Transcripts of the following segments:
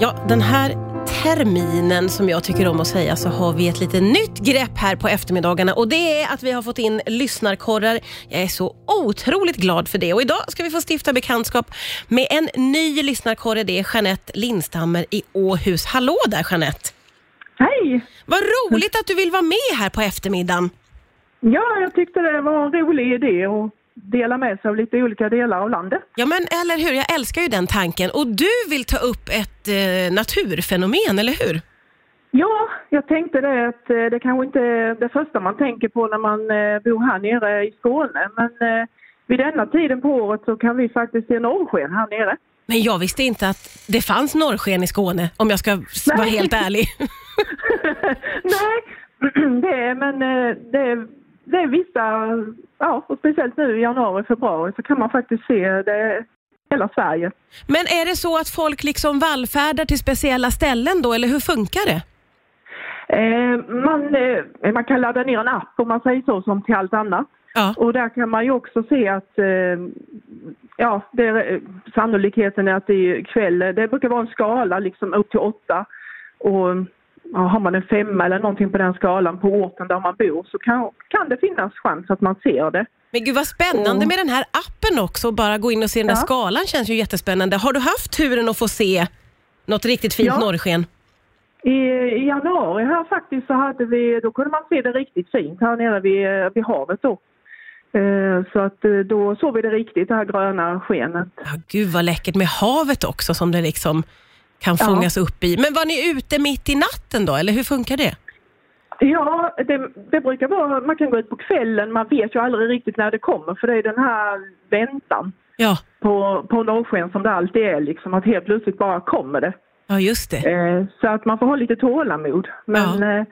Ja, den här terminen som jag tycker om att säga så har vi ett lite nytt grepp här på eftermiddagarna och det är att vi har fått in lyssnarkorrar. Jag är så otroligt glad för det och idag ska vi få stifta bekantskap med en ny lyssnarkorre. Det är Jeanette Lindstammer i Åhus. Hallå där Jeanette! Hej! Vad roligt att du vill vara med här på eftermiddagen. Ja, jag tyckte det var en rolig idé att dela med sig av lite olika delar av landet. Ja men eller hur, jag älskar ju den tanken och du vill ta upp ett eh, naturfenomen, eller hur? Ja, jag tänkte det att eh, det kanske inte är det första man tänker på när man eh, bor här nere i Skåne, men eh, vid denna tiden på året så kan vi faktiskt se norrsken här nere. Men jag visste inte att det fanns norrsken i Skåne, om jag ska vara Nej. helt ärlig. Nej, det är, men det det är vissa, ja, och speciellt nu i januari, februari så kan man faktiskt se det hela Sverige. Men är det så att folk liksom vallfärdar till speciella ställen då, eller hur funkar det? Eh, man, eh, man kan ladda ner en app om man säger så, som till allt annat. Ja. Och där kan man ju också se att eh, ja, det eh, sannolikheten är att det är kväll, det brukar vara en skala liksom upp till åtta. Och har man en femma eller någonting på den skalan på orten där man bor så kan, kan det finnas chans att man ser det. Men gud vad spännande Och- med den här appen också, bara gå in och se den där Ja. skalan känns ju jättespännande. Har du haft turen att få se något riktigt fint Ja. norrsken? I, I januari här faktiskt så hade vi, då kunde man se det riktigt fint här nere vid, vid havet då. Eh, Så att eh, då såg vi det riktigt, det här gröna skenet. Ja, gud vad läckert med havet också som det liksom kan Ja. fångas upp i. Men var ni ute mitt i natten då, eller hur funkar det? Ja, det, det brukar vara, man kan gå ut på kvällen, man vet ju aldrig riktigt när det kommer för det är den här väntan Ja, på, på norrsken som det alltid är liksom, att helt plötsligt bara kommer det. ja just det. Eh, så att man får ha lite tålamod. Men Ja. eh,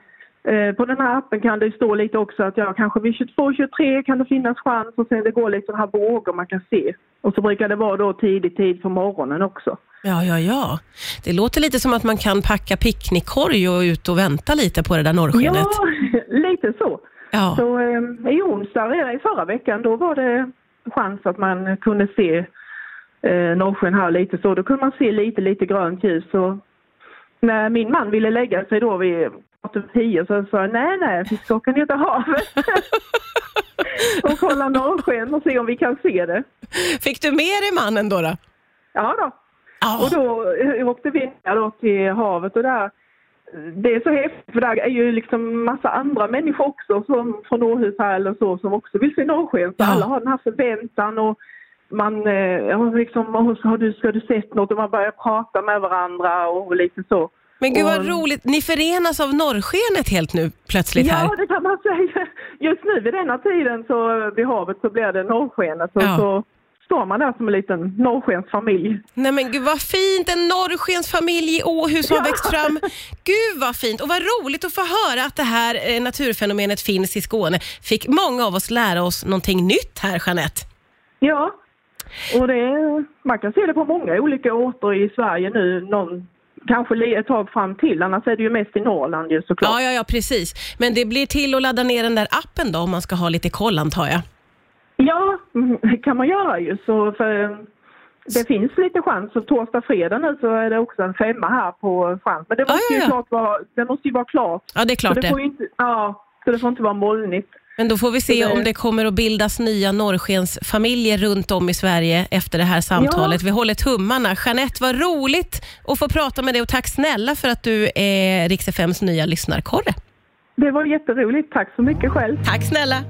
på den här appen kan det stå lite också att ja, kanske vid 22-23 kan det finnas chans och sen det går lite sådana här vågor man kan se. Och så brukar det vara då tidig tid på morgonen också. Ja, ja, ja. Det låter lite som att man kan packa picknickkorg och ut och vänta lite på det där norrskenet. Ja, lite så. Ja. Så eh, i onsdag redan i förra veckan då var det chans att man kunde se eh, norrsken här lite så. Då kunde man se lite, lite grönt ljus. Och när min man ville lägga sig då vid åtta, tio så sa jag nej, nej, vi ska åka ner till havet och kolla norrsken och se om vi kan se det. Fick du med dig mannen då? då? Ja då. Ja. Och då eh, åkte vi ner då till havet och där det är så häftigt för där är ju liksom massa andra människor också som från Åhus här eller så som också vill se norrsken. Så Ja. alla har den här förväntan och man, eh, liksom, "Åh, har du, ska du sett något? Och man börjar prata med varandra och lite så. Men gud vad Och- roligt. Ni förenas av norrskenet helt nu plötsligt här. Ja, det kan man säga. Just nu vid denna tiden så vid havet så blir det norrskenet och Ja. så står man där som en liten norrskensfamilj. Nej men gud vad fint, en norrskensfamilj i Åhus har Ja. växt fram. Gud vad fint och vad roligt att få höra att det här eh, naturfenomenet finns i Skåne. Fick många av oss lära oss någonting nytt här Jeanette. Ja, och det, man kan se det på många olika orter i Sverige nu. Någon, kanske ett tag fram till, annars är det ju mest i Norrland ju såklart. Ja, ja, ja precis. Men det blir till att ladda ner den där appen då om man ska ha lite koll antar jag. Ja, mm, det kan man göra ju. Så för, eh, det finns lite chans. Och torsdag, fredag nu så är det också en femma här på chans. Men det måste, ja, ju, klart vara, det måste ju vara klart. Ja, det är Så klart det. det. Får inte, ja, så det får inte vara molnigt. Men då får vi se om det kommer att bildas nya norrskensfamiljer runt om i Sverige efter det här samtalet. Vi håller tummarna. Jeanette, vad roligt att få prata med dig och tack snälla för att du är Rix FMs nya lyssnarkorre. Det var jätteroligt. Tack så mycket själv. Tack snälla.